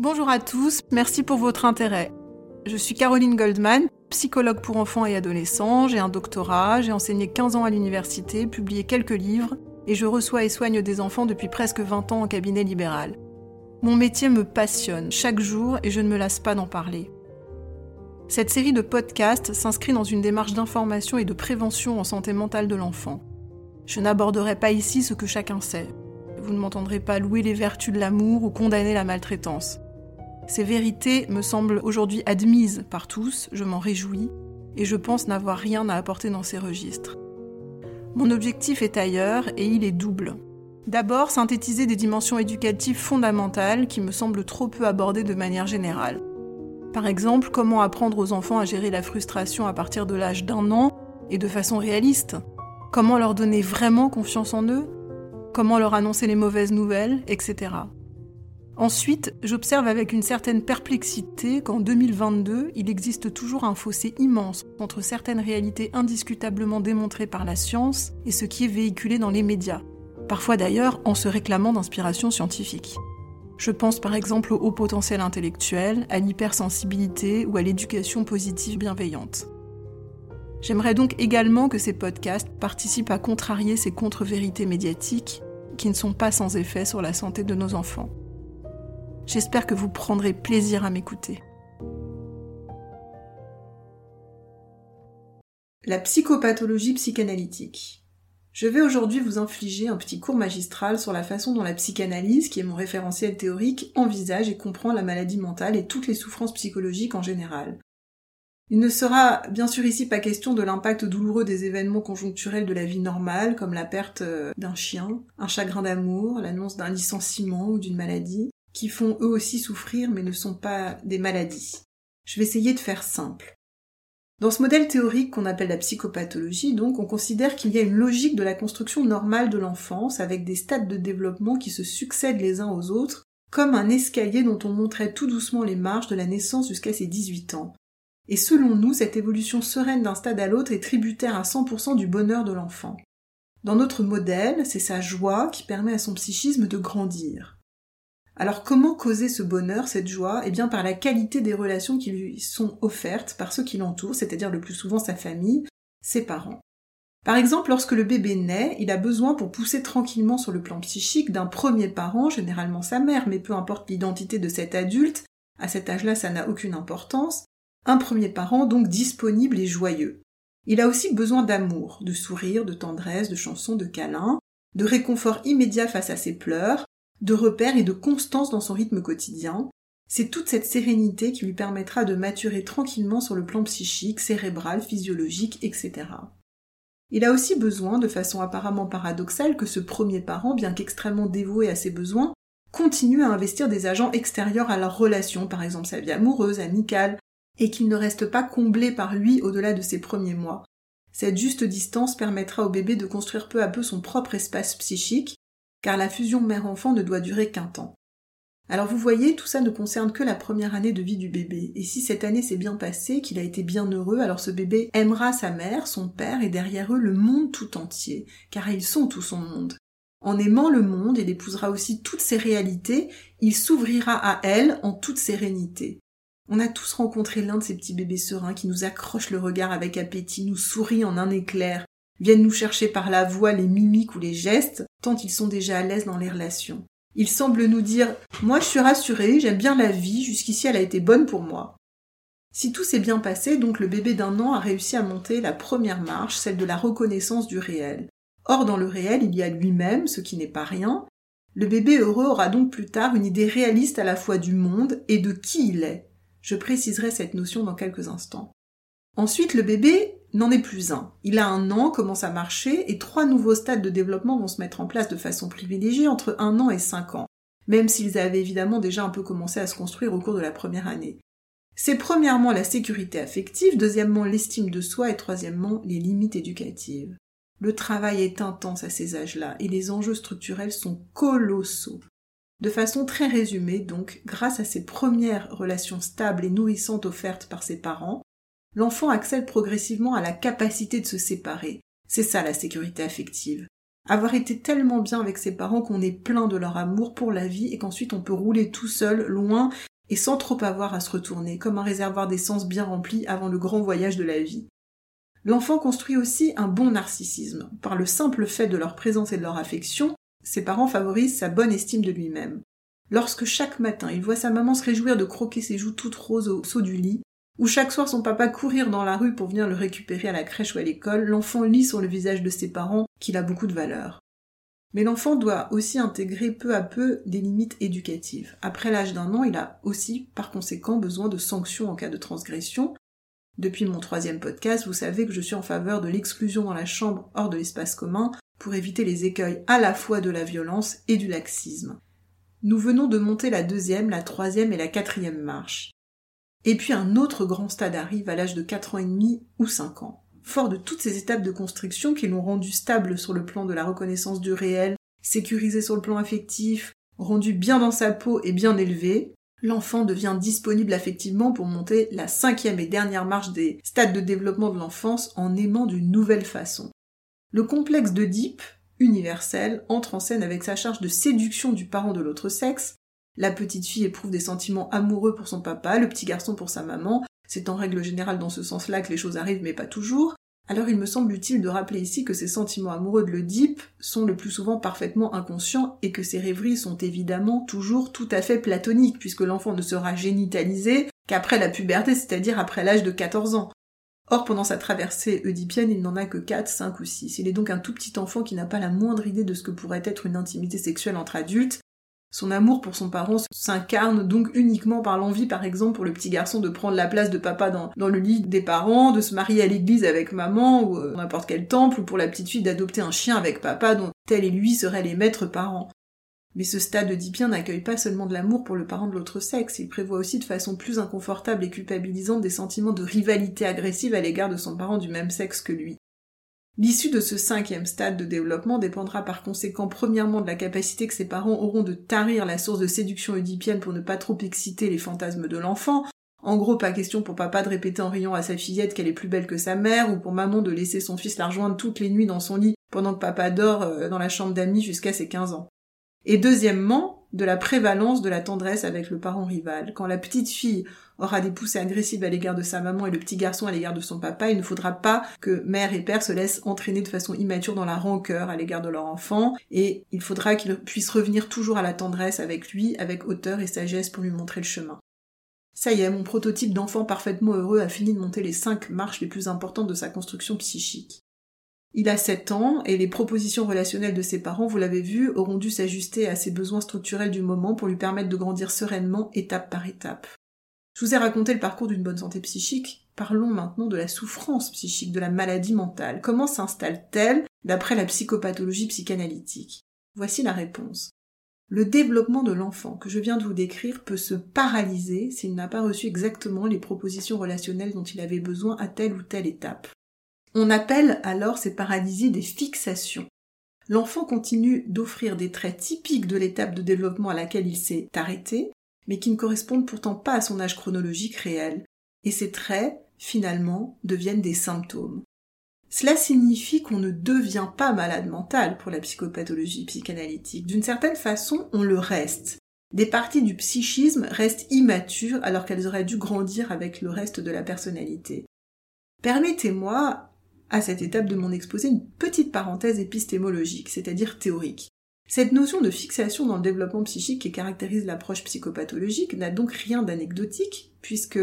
Bonjour à tous, merci pour votre intérêt. Je suis Caroline Goldman, psychologue pour enfants et adolescents, j'ai un doctorat, j'ai enseigné 15 ans à l'université, publié quelques livres, et je reçois et soigne des enfants depuis presque 20 ans en cabinet libéral. Mon métier me passionne chaque jour et je ne me lasse pas d'en parler. Cette série de podcasts s'inscrit dans une démarche d'information et de prévention en santé mentale de l'enfant. Je n'aborderai pas ici ce que chacun sait. Vous ne m'entendrez pas louer les vertus de l'amour ou condamner la maltraitance. Ces vérités me semblent aujourd'hui admises par tous, je m'en réjouis, et je pense n'avoir rien à apporter dans ces registres. Mon objectif est ailleurs et il est double. D'abord, synthétiser des dimensions éducatives fondamentales qui me semblent trop peu abordées de manière générale. Par exemple, comment apprendre aux enfants à gérer la frustration à partir de l'âge d'un an et de façon réaliste? Comment leur donner vraiment confiance en eux? Comment leur annoncer les mauvaises nouvelles, etc. Ensuite, j'observe avec une certaine perplexité qu'en 2022, il existe toujours un fossé immense entre certaines réalités indiscutablement démontrées par la science et ce qui est véhiculé dans les médias, parfois d'ailleurs en se réclamant d'inspiration scientifique. Je pense par exemple au haut potentiel intellectuel, à l'hypersensibilité ou à l'éducation positive bienveillante. J'aimerais donc également que ces podcasts participent à contrarier ces contre-vérités médiatiques qui ne sont pas sans effet sur la santé de nos enfants. J'espère que vous prendrez plaisir à m'écouter. La psychopathologie psychanalytique. Je vais aujourd'hui vous infliger un petit cours magistral sur la façon dont la psychanalyse, qui est mon référentiel théorique, envisage et comprend la maladie mentale et toutes les souffrances psychologiques en général. Il ne sera bien sûr ici pas question de l'impact douloureux des événements conjoncturels de la vie normale, comme la perte euh, d'un chien, un chagrin d'amour, l'annonce d'un licenciement ou d'une maladie, qui font eux aussi souffrir mais ne sont pas des maladies. Je vais essayer de faire simple. Dans ce modèle théorique qu'on appelle la psychopathologie, donc, on considère qu'il y a une logique de la construction normale de l'enfance avec des stades de développement qui se succèdent les uns aux autres, comme un escalier dont on montrait tout doucement les marches de la naissance jusqu'à ses 18 ans, et selon nous, cette évolution sereine d'un stade à l'autre est tributaire à 100% du bonheur de l'enfant. Dans notre modèle, c'est sa joie qui permet à son psychisme de grandir. Alors comment causer ce bonheur, cette joie? Eh bien par la qualité des relations qui lui sont offertes par ceux qui l'entourent, c'est-à-dire le plus souvent sa famille, ses parents. Par exemple, lorsque le bébé naît, il a besoin pour pousser tranquillement sur le plan psychique d'un premier parent, généralement sa mère, mais peu importe l'identité de cet adulte, à cet âge-là ça n'a aucune importance, un premier parent donc disponible et joyeux. Il a aussi besoin d'amour, de sourire, de tendresse, de chansons, de câlins, de réconfort immédiat face à ses pleurs, de repères et de constance dans son rythme quotidien. C'est toute cette sérénité qui lui permettra de maturer tranquillement sur le plan psychique, cérébral, physiologique, etc. Il a aussi besoin, de façon apparemment paradoxale, que ce premier parent, bien qu'extrêmement dévoué à ses besoins, continue à investir des agents extérieurs à leur relation, par exemple sa vie amoureuse, amicale, et qu'il ne reste pas comblé par lui au-delà de ses premiers mois. Cette juste distance permettra au bébé de construire peu à peu son propre espace psychique, car la fusion mère-enfant ne doit durer qu'un temps. Alors vous voyez, tout ça ne concerne que la première année de vie du bébé, et si cette année s'est bien passée, qu'il a été bien heureux, alors ce bébé aimera sa mère, son père, et derrière eux le monde tout entier, car ils sont tout son monde. En aimant le monde, il épousera aussi toutes ses réalités, il s'ouvrira à elle en toute sérénité. On a tous rencontré l'un de ces petits bébés sereins qui nous accrochent le regard avec appétit, nous sourit en un éclair, viennent nous chercher par la voix, les mimiques ou les gestes, tant ils sont déjà à l'aise dans les relations. Ils semblent nous dire Moi je suis rassurée, j'aime bien la vie, jusqu'ici elle a été bonne pour moi. Si tout s'est bien passé, donc le bébé d'un an a réussi à monter la première marche, celle de la reconnaissance du réel. Or dans le réel, il y a lui-même, ce qui n'est pas rien. Le bébé heureux aura donc plus tard une idée réaliste à la fois du monde et de qui il est. Je préciserai cette notion dans quelques instants. Ensuite, le bébé n'en est plus un. Il a un an, commence à marcher, et trois nouveaux stades de développement vont se mettre en place de façon privilégiée entre un an et cinq ans, même s'ils avaient évidemment déjà un peu commencé à se construire au cours de la première année. C'est premièrement la sécurité affective, deuxièmement l'estime de soi et troisièmement les limites éducatives. Le travail est intense à ces âges-là et les enjeux structurels sont colossaux. De façon très résumée, donc, grâce à ces premières relations stables et nourrissantes offertes par ses parents, l'enfant accède progressivement à la capacité de se séparer. C'est ça la sécurité affective. avoir été tellement bien avec ses parents qu'on est plein de leur amour pour la vie et qu'ensuite on peut rouler tout seul, loin, et sans trop avoir à se retourner, comme un réservoir d'essence bien rempli avant le grand voyage de la vie. L'enfant construit aussi un bon narcissisme. Par le simple fait de leur présence et de leur affection, ses parents favorisent sa bonne estime de lui-même. Lorsque chaque matin il voit sa maman se réjouir de croquer ses joues toutes roses au saut du lit, ou chaque soir son papa courir dans la rue pour venir le récupérer à la crèche ou à l'école, l'enfant lit sur le visage de ses parents qu'il a beaucoup de valeur. Mais l'enfant doit aussi intégrer peu à peu des limites éducatives. Après l'âge d'un an, il a aussi par conséquent besoin de sanctions en cas de transgression. Depuis mon troisième podcast, vous savez que je suis en faveur de l'exclusion dans la chambre hors de l'espace commun pour éviter les écueils à la fois de la violence et du laxisme. Nous venons de monter la deuxième, la troisième et la quatrième marche. Et puis un autre grand stade arrive à l'âge de 4 ans et demi ou 5 ans. Fort de toutes ces étapes de construction qui l'ont rendu stable sur le plan de la reconnaissance du réel, sécurisé sur le plan affectif, rendu bien dans sa peau et bien élevé, l'enfant devient disponible affectivement pour monter la cinquième et dernière marche des stades de développement de l'enfance en aimant d'une nouvelle façon. Le complexe d'Oedipe, universel, entre en scène avec sa charge de séduction du parent de l'autre sexe, la petite fille éprouve des sentiments amoureux pour son papa, le petit garçon pour sa maman. C'est en règle générale dans ce sens-là que les choses arrivent, mais pas toujours. Alors il me semble utile de rappeler ici que ces sentiments amoureux de l'Oedipe sont le plus souvent parfaitement inconscients et que ces rêveries sont évidemment toujours tout à fait platoniques puisque l'enfant ne sera génitalisé qu'après la puberté, c'est-à-dire après l'âge de 14 ans. Or, pendant sa traversée oedipienne, il n'en a que 4, 5 ou 6. Il est donc un tout petit enfant qui n'a pas la moindre idée de ce que pourrait être une intimité sexuelle entre adultes, son amour pour son parent s'incarne donc uniquement par l'envie, par exemple, pour le petit garçon de prendre la place de papa dans, le lit des parents, de se marier à l'église avec maman ou euh, n'importe quel temple, ou pour la petite fille d'adopter un chien avec papa dont tel et lui seraient les maîtres parents. Mais ce stade oedipien n'accueille pas seulement de l'amour pour le parent de l'autre sexe, il prévoit aussi de façon plus inconfortable et culpabilisante des sentiments de rivalité agressive à l'égard de son parent du même sexe que lui. L'issue de ce cinquième stade de développement dépendra par conséquent premièrement de la capacité que ses parents auront de tarir la source de séduction oedipienne pour ne pas trop exciter les fantasmes de l'enfant. En gros, pas question pour papa de répéter en riant à sa fillette qu'elle est plus belle que sa mère, ou pour maman de laisser son fils la rejoindre toutes les nuits dans son lit pendant que papa dort euh, dans la chambre d'amis jusqu'à ses 15 ans. Et deuxièmement, de la prévalence de la tendresse avec le parent rival. Quand la petite fille aura des poussées agressives à l'égard de sa maman et le petit garçon à l'égard de son papa, il ne faudra pas que mère et père se laissent entraîner de façon immature dans la rancœur à l'égard de leur enfant, et il faudra qu'ils puissent revenir toujours à la tendresse avec lui, avec hauteur et sagesse pour lui montrer le chemin. Ça y est, mon prototype d'enfant parfaitement heureux a fini de monter les cinq marches les plus importantes de sa construction psychique. Il a 7 ans et les propositions relationnelles de ses parents, vous l'avez vu, auront dû s'ajuster à ses besoins structurels du moment pour lui permettre de grandir sereinement étape par étape. Je vous ai raconté le parcours d'une bonne santé psychique. Parlons maintenant de la souffrance psychique, de la maladie mentale. Comment s'installe-t-elle d'après la psychopathologie psychanalytique? Voici la réponse. Le développement de l'enfant que je viens de vous décrire peut se paralyser s'il n'a pas reçu exactement les propositions relationnelles dont il avait besoin à telle ou telle étape. On appelle alors ces paralysies des fixations. L'enfant continue d'offrir des traits typiques de l'étape de développement à laquelle il s'est arrêté, mais qui ne correspondent pourtant pas à son âge chronologique réel. Et ces traits, finalement, deviennent des symptômes. Cela signifie qu'on ne devient pas malade mental pour la psychopathologie psychanalytique. D'une certaine façon, on le reste. Des parties du psychisme restent immatures alors qu'elles auraient dû grandir avec le reste de la personnalité. Permettez-moi, à cette étape de mon exposé une petite parenthèse épistémologique, c'est-à-dire théorique. Cette notion de fixation dans le développement psychique qui caractérise l'approche psychopathologique n'a donc rien d'anecdotique, puisque,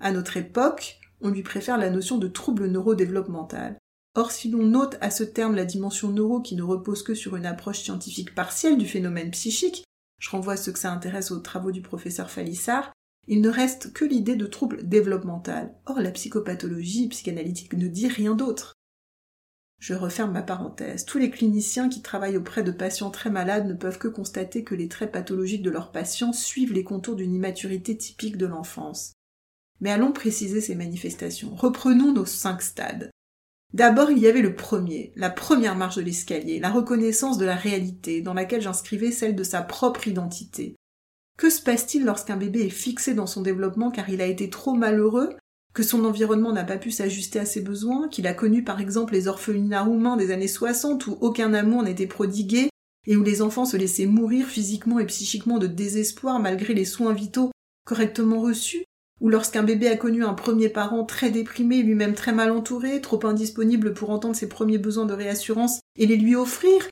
à notre époque, on lui préfère la notion de trouble neurodéveloppemental. Or, si l'on note à ce terme la dimension neuro qui ne repose que sur une approche scientifique partielle du phénomène psychique, je renvoie à ceux que ça intéresse aux travaux du professeur Falissard, il ne reste que l'idée de trouble développemental. Or, la psychopathologie psychanalytique ne dit rien d'autre. Je referme ma parenthèse. Tous les cliniciens qui travaillent auprès de patients très malades ne peuvent que constater que les traits pathologiques de leurs patients suivent les contours d'une immaturité typique de l'enfance. Mais allons préciser ces manifestations. Reprenons nos cinq stades. D'abord, il y avait le premier, la première marche de l'escalier, la reconnaissance de la réalité, dans laquelle j'inscrivais celle de sa propre identité. Que se passe-t-il lorsqu'un bébé est fixé dans son développement car il a été trop malheureux, que son environnement n'a pas pu s'ajuster à ses besoins, qu'il a connu par exemple les orphelinats roumains des années 60 où aucun amour n'était prodigué et où les enfants se laissaient mourir physiquement et psychiquement de désespoir malgré les soins vitaux correctement reçus, ou lorsqu'un bébé a connu un premier parent très déprimé, lui-même très mal entouré, trop indisponible pour entendre ses premiers besoins de réassurance et les lui offrir,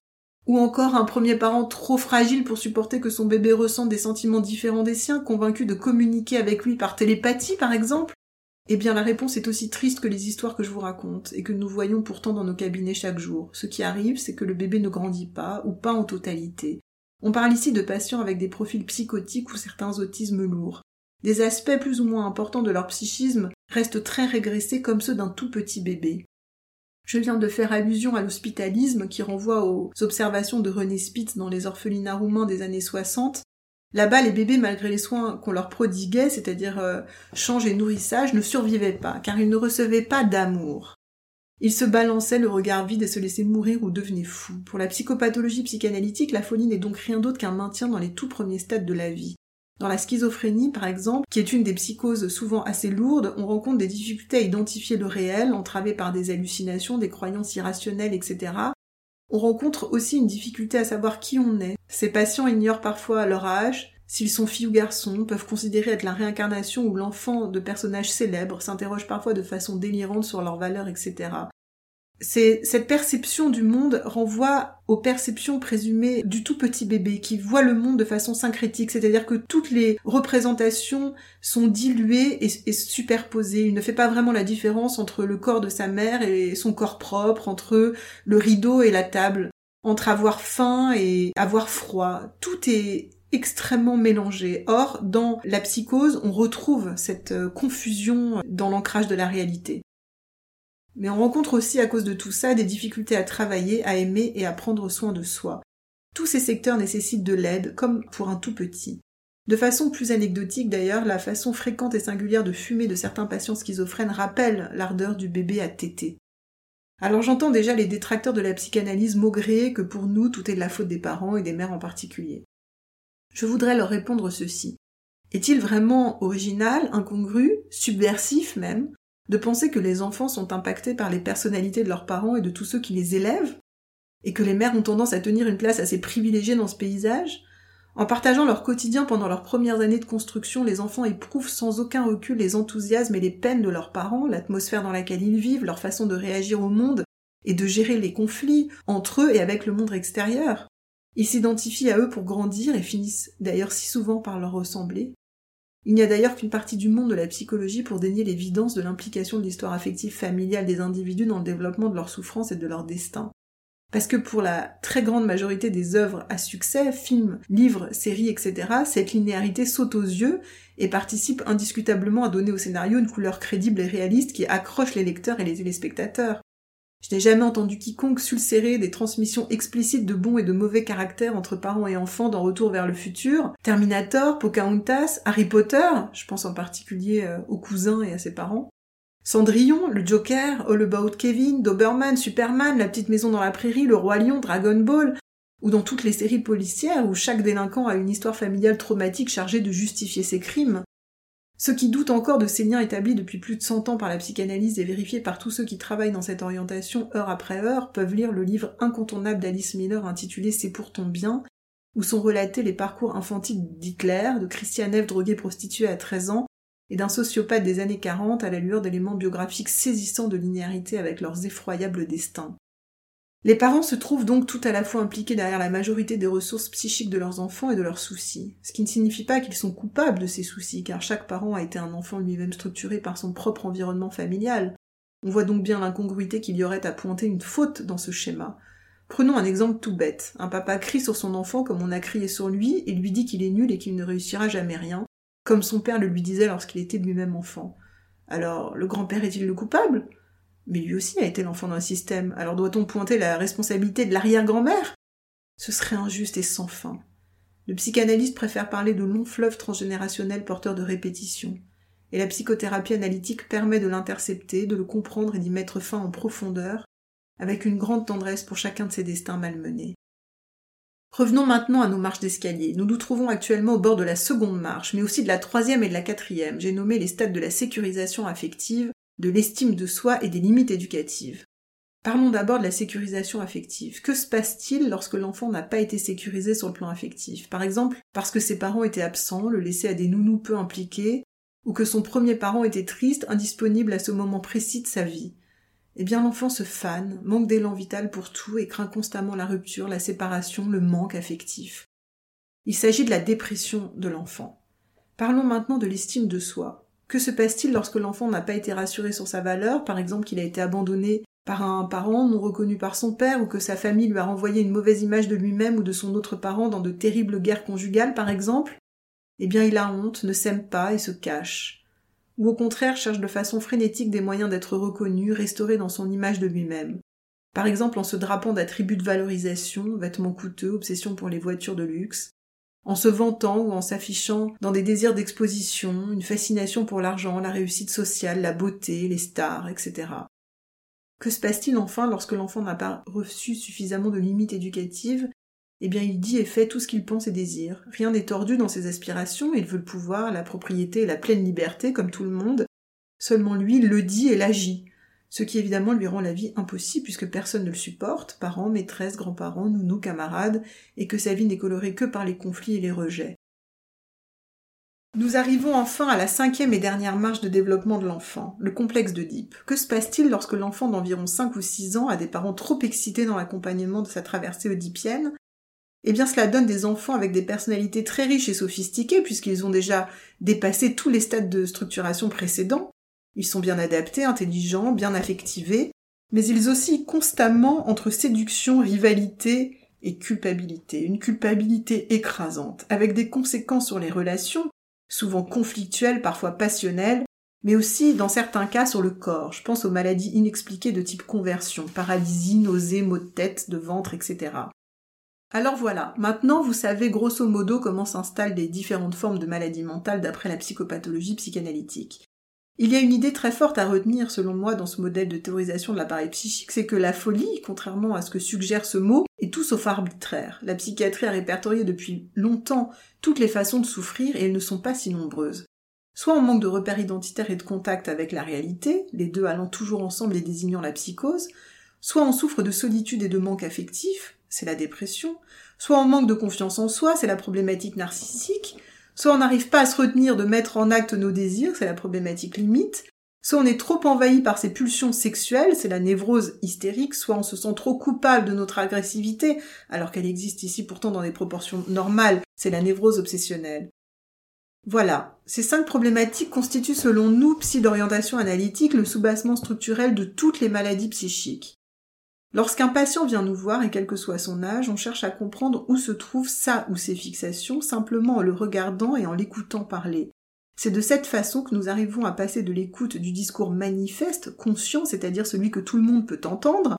ou encore un premier parent trop fragile pour supporter que son bébé ressente des sentiments différents des siens, convaincu de communiquer avec lui par télépathie par exemple, eh bien la réponse est aussi triste que les histoires que je vous raconte, et que nous voyons pourtant dans nos cabinets chaque jour. Ce qui arrive, c'est que le bébé ne grandit pas, ou pas en totalité. On parle ici de patients avec des profils psychotiques ou certains autismes lourds. Des aspects plus ou moins importants de leur psychisme restent très régressés comme ceux d'un tout petit bébé. Je viens de faire allusion à l'hospitalisme qui renvoie aux observations de René Spitz dans les orphelinats roumains des années 60. Là-bas, les bébés, malgré les soins qu'on leur prodiguait, c'est-à-dire euh, change nourrissage, ne survivaient pas, car ils ne recevaient pas d'amour. Ils se balançaient le regard vide et se laissaient mourir ou devenaient fous. Pour la psychopathologie psychanalytique, la folie n'est donc rien d'autre qu'un maintien dans les tout premiers stades de la vie. Dans la schizophrénie, par exemple, qui est une des psychoses souvent assez lourdes, on rencontre des difficultés à identifier le réel, entravé par des hallucinations, des croyances irrationnelles, etc. On rencontre aussi une difficulté à savoir qui on est. Ces patients ignorent parfois leur âge, s'ils sont filles ou garçons, peuvent considérer être la réincarnation ou l'enfant de personnages célèbres, s'interrogent parfois de façon délirante sur leurs valeurs, etc cette perception du monde renvoie aux perceptions présumées du tout petit bébé qui voit le monde de façon syncrétique, c'est-à-dire que toutes les représentations sont diluées et, et, superposées. Il ne fait pas vraiment la différence entre le corps de sa mère et son corps propre, entre le rideau et la table, entre avoir faim et avoir froid. Tout est extrêmement mélangé. Or, dans la psychose, on retrouve cette euh, confusion dans l'ancrage de la réalité. Mais on rencontre aussi à cause de tout ça des difficultés à travailler, à aimer et à prendre soin de soi. Tous ces secteurs nécessitent de l'aide, comme pour un tout petit. De façon plus anecdotique d'ailleurs, la façon fréquente et singulière de fumer de certains patients schizophrènes rappelle l'ardeur du bébé à téter. Alors j'entends déjà les détracteurs de la psychanalyse maugréer que pour nous tout est de la faute des parents et des mères en particulier. Je voudrais leur répondre ceci. Est-il vraiment original, incongru, subversif même, de penser que les enfants sont impactés par les personnalités de leurs parents et de tous ceux qui les élèvent, et que les mères ont tendance à tenir une place assez privilégiée dans ce paysage, en partageant leur quotidien pendant leurs premières années de construction, les enfants éprouvent sans aucun recul les enthousiasmes et les peines de leurs parents, l'atmosphère dans laquelle ils vivent, leur façon de réagir au monde et de gérer les conflits entre eux et avec le monde extérieur. Ils s'identifient à eux pour grandir et finissent d'ailleurs si souvent par leur ressembler. Il n'y a d'ailleurs qu'une partie du monde de la psychologie pour dénier l'évidence de l'implication de l'histoire affective familiale des individus dans le développement de leur souffrance et de leur destin. Parce que pour la très grande majorité des œuvres à succès, films, livres, séries, etc., cette linéarité saute aux yeux et participe indiscutablement à donner au scénario une couleur crédible et réaliste qui accroche les lecteurs et les téléspectateurs. Je n'ai jamais entendu quiconque sulcérer des transmissions explicites de bons et de mauvais caractères entre parents et enfants dans Retour vers le futur, Terminator, Pocahontas, Harry Potter, je pense en particulier euh, aux cousins et à ses parents, Cendrillon, le Joker, All About Kevin, Doberman, Superman, La Petite Maison dans la Prairie, Le Roi Lion, Dragon Ball, ou dans toutes les séries policières où chaque délinquant a une histoire familiale traumatique chargée de justifier ses crimes. Ceux qui doutent encore de ces liens établis depuis plus de 100 ans par la psychanalyse et vérifiés par tous ceux qui travaillent dans cette orientation heure après heure peuvent lire le livre incontournable d'Alice Miller intitulé C'est pour ton bien, où sont relatés les parcours infantiles d'Hitler, de Christiane F. droguée prostituée à 13 ans, et d'un sociopathe des années 40 à la lueur d'éléments biographiques saisissants de linéarité avec leurs effroyables destins. Les parents se trouvent donc tout à la fois impliqués derrière la majorité des ressources psychiques de leurs enfants et de leurs soucis, ce qui ne signifie pas qu'ils sont coupables de ces soucis, car chaque parent a été un enfant lui-même structuré par son propre environnement familial. On voit donc bien l'incongruité qu'il y aurait à pointer une faute dans ce schéma. Prenons un exemple tout bête. Un papa crie sur son enfant comme on a crié sur lui et lui dit qu'il est nul et qu'il ne réussira jamais rien, comme son père le lui disait lorsqu'il était lui-même enfant. Alors, le grand-père est-il le coupable? Mais lui aussi a été l'enfant d'un système, alors doit-on pointer la responsabilité de l'arrière-grand-mère? Ce serait injuste et sans fin. Le psychanalyste préfère parler de longs fleuves transgénérationnels porteurs de répétition, et la psychothérapie analytique permet de l'intercepter, de le comprendre et d'y mettre fin en profondeur, avec une grande tendresse pour chacun de ses destins malmenés. Revenons maintenant à nos marches d'escalier. Nous nous trouvons actuellement au bord de la seconde marche, mais aussi de la troisième et de la quatrième. J'ai nommé les stades de la sécurisation affective, de l'estime de soi et des limites éducatives. Parlons d'abord de la sécurisation affective. Que se passe-t-il lorsque l'enfant n'a pas été sécurisé sur le plan affectif? Par exemple, parce que ses parents étaient absents, le laissaient à des nounous peu impliqués, ou que son premier parent était triste, indisponible à ce moment précis de sa vie? Eh bien l'enfant se fane, manque d'élan vital pour tout et craint constamment la rupture, la séparation, le manque affectif. Il s'agit de la dépression de l'enfant. Parlons maintenant de l'estime de soi. Que se passe-t-il lorsque l'enfant n'a pas été rassuré sur sa valeur, par exemple qu'il a été abandonné par un parent non reconnu par son père ou que sa famille lui a renvoyé une mauvaise image de lui-même ou de son autre parent dans de terribles guerres conjugales par exemple, eh bien il a honte, ne s'aime pas et se cache. Ou au contraire cherche de façon frénétique des moyens d'être reconnu, restauré dans son image de lui-même. Par exemple en se drapant d'attributs de valorisation, vêtements coûteux, obsession pour les voitures de luxe, en se vantant ou en s'affichant dans des désirs d'exposition, une fascination pour l'argent, la réussite sociale, la beauté, les stars, etc. Que se passe-t-il enfin lorsque l'enfant n'a pas reçu suffisamment de limites éducatives? Eh bien, il dit et fait tout ce qu'il pense et désire. Rien n'est tordu dans ses aspirations, il veut le pouvoir, la propriété et la pleine liberté, comme tout le monde. Seulement lui, il le dit et l'agit. Ce qui évidemment lui rend la vie impossible puisque personne ne le supporte, parents, maîtresses, grands-parents, nounous, camarades, et que sa vie n'est colorée que par les conflits et les rejets. Nous arrivons enfin à la cinquième et dernière marche de développement de l'enfant, le complexe Deep. Que se passe-t-il lorsque l'enfant d'environ 5 ou 6 ans a des parents trop excités dans l'accompagnement de sa traversée oedipienne? Eh bien cela donne des enfants avec des personnalités très riches et sophistiquées puisqu'ils ont déjà dépassé tous les stades de structuration précédents. Ils sont bien adaptés, intelligents, bien affectivés, mais ils oscillent constamment entre séduction, rivalité et culpabilité. Une culpabilité écrasante, avec des conséquences sur les relations souvent conflictuelles, parfois passionnelles, mais aussi dans certains cas sur le corps. Je pense aux maladies inexpliquées de type conversion, paralysie, nausées, maux de tête, de ventre, etc. Alors voilà, maintenant vous savez grosso modo comment s'installent les différentes formes de maladies mentales d'après la psychopathologie psychanalytique. Il y a une idée très forte à retenir selon moi dans ce modèle de théorisation de l'appareil psychique, c'est que la folie, contrairement à ce que suggère ce mot, est tout sauf arbitraire. La psychiatrie a répertorié depuis longtemps toutes les façons de souffrir et elles ne sont pas si nombreuses. Soit on manque de repères identitaires et de contact avec la réalité, les deux allant toujours ensemble et désignant la psychose, soit on souffre de solitude et de manque affectif, c'est la dépression, soit on manque de confiance en soi, c'est la problématique narcissique, Soit on n'arrive pas à se retenir de mettre en acte nos désirs, c'est la problématique limite. Soit on est trop envahi par ses pulsions sexuelles, c'est la névrose hystérique, soit on se sent trop coupable de notre agressivité, alors qu'elle existe ici pourtant dans des proportions normales, c'est la névrose obsessionnelle. Voilà, ces cinq problématiques constituent selon nous, psy d'orientation analytique, le soubassement structurel de toutes les maladies psychiques. Lorsqu'un patient vient nous voir, et quel que soit son âge, on cherche à comprendre où se trouvent sa ou ses fixations simplement en le regardant et en l'écoutant parler. C'est de cette façon que nous arrivons à passer de l'écoute du discours manifeste, conscient, c'est-à-dire celui que tout le monde peut entendre,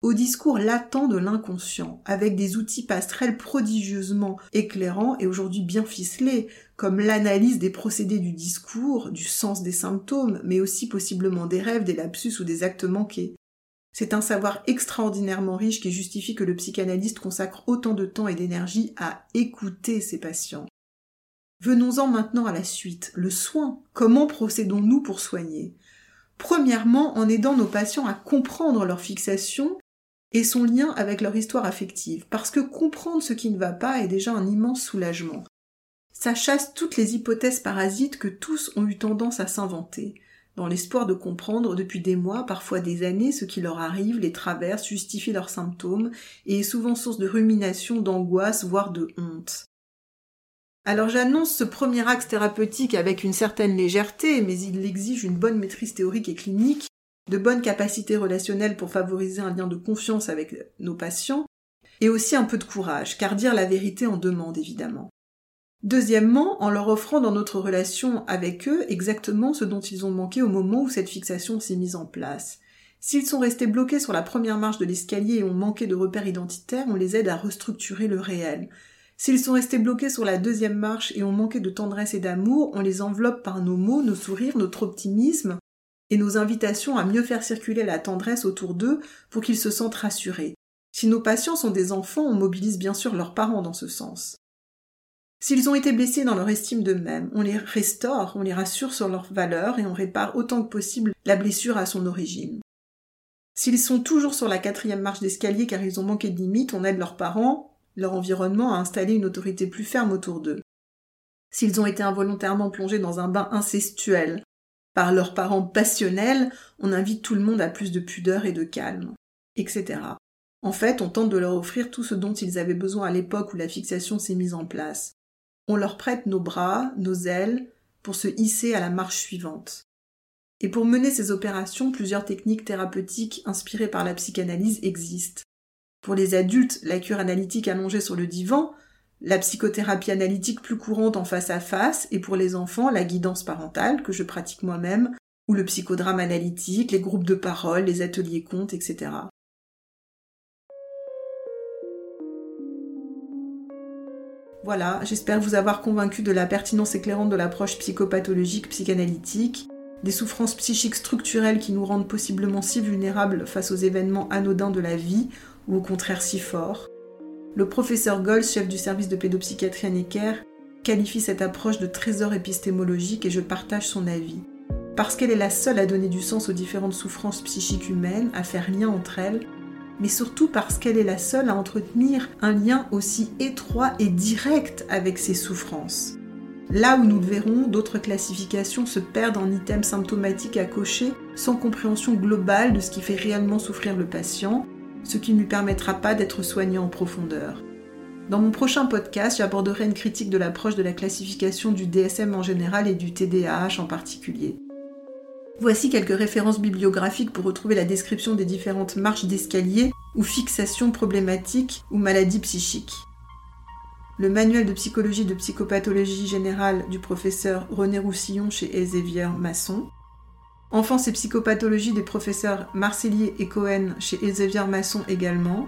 au discours latent de l'inconscient, avec des outils passerelles prodigieusement éclairants et aujourd'hui bien ficelés, comme l'analyse des procédés du discours, du sens des symptômes, mais aussi possiblement des rêves, des lapsus ou des actes manqués. C'est un savoir extraordinairement riche qui justifie que le psychanalyste consacre autant de temps et d'énergie à écouter ses patients. Venons-en maintenant à la suite, le soin. Comment procédons-nous pour soigner? Premièrement, en aidant nos patients à comprendre leur fixation et son lien avec leur histoire affective, parce que comprendre ce qui ne va pas est déjà un immense soulagement. Ça chasse toutes les hypothèses parasites que tous ont eu tendance à s'inventer dans l'espoir de comprendre depuis des mois, parfois des années, ce qui leur arrive, les traverse, justifie leurs symptômes, et est souvent source de rumination, d'angoisse, voire de honte. Alors j'annonce ce premier axe thérapeutique avec une certaine légèreté, mais il exige une bonne maîtrise théorique et clinique, de bonnes capacités relationnelles pour favoriser un lien de confiance avec nos patients, et aussi un peu de courage, car dire la vérité en demande évidemment. Deuxièmement, en leur offrant dans notre relation avec eux exactement ce dont ils ont manqué au moment où cette fixation s'est mise en place. S'ils sont restés bloqués sur la première marche de l'escalier et ont manqué de repères identitaires, on les aide à restructurer le réel. S'ils sont restés bloqués sur la deuxième marche et ont manqué de tendresse et d'amour, on les enveloppe par nos mots, nos sourires, notre optimisme et nos invitations à mieux faire circuler la tendresse autour d'eux pour qu'ils se sentent rassurés. Si nos patients sont des enfants, on mobilise bien sûr leurs parents dans ce sens. S'ils ont été blessés dans leur estime d'eux-mêmes, on les restaure, on les rassure sur leurs valeurs et on répare autant que possible la blessure à son origine. S'ils sont toujours sur la quatrième marche d'escalier car ils ont manqué de limites, on aide leurs parents, leur environnement à installer une autorité plus ferme autour d'eux. S'ils ont été involontairement plongés dans un bain incestuel par leurs parents passionnels, on invite tout le monde à plus de pudeur et de calme, etc. En fait, on tente de leur offrir tout ce dont ils avaient besoin à l'époque où la fixation s'est mise en place. On leur prête nos bras, nos ailes, pour se hisser à la marche suivante. Et pour mener ces opérations, plusieurs techniques thérapeutiques inspirées par la psychanalyse existent. Pour les adultes, la cure analytique allongée sur le divan, la psychothérapie analytique plus courante en face à face, et pour les enfants, la guidance parentale, que je pratique moi-même, ou le psychodrame analytique, les groupes de parole, les ateliers contes, etc. Voilà, j'espère vous avoir convaincu de la pertinence éclairante de l'approche psychopathologique psychanalytique, des souffrances psychiques structurelles qui nous rendent possiblement si vulnérables face aux événements anodins de la vie, ou au contraire si forts. Le professeur Gold, chef du service de pédopsychiatrie à Necker, qualifie cette approche de trésor épistémologique et je partage son avis. Parce qu'elle est la seule à donner du sens aux différentes souffrances psychiques humaines, à faire lien entre elles, mais surtout parce qu'elle est la seule à entretenir un lien aussi étroit et direct avec ces souffrances. Là où nous le verrons, d'autres classifications se perdent en items symptomatiques à cocher sans compréhension globale de ce qui fait réellement souffrir le patient, ce qui ne lui permettra pas d'être soigné en profondeur. Dans mon prochain podcast, j'aborderai une critique de l'approche de la classification du DSM en général et du TDAH en particulier. Voici quelques références bibliographiques pour retrouver la description des différentes marches d'escalier ou fixations problématiques ou maladies psychiques. Le manuel de psychologie de psychopathologie générale du professeur René Roussillon chez Elsevier Masson. Enfance et psychopathologie des professeurs Marcellier et Cohen chez Elsevier Masson également.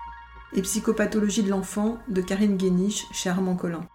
Et psychopathologie de l'enfant de Karine Guéniche chez Armand Collin.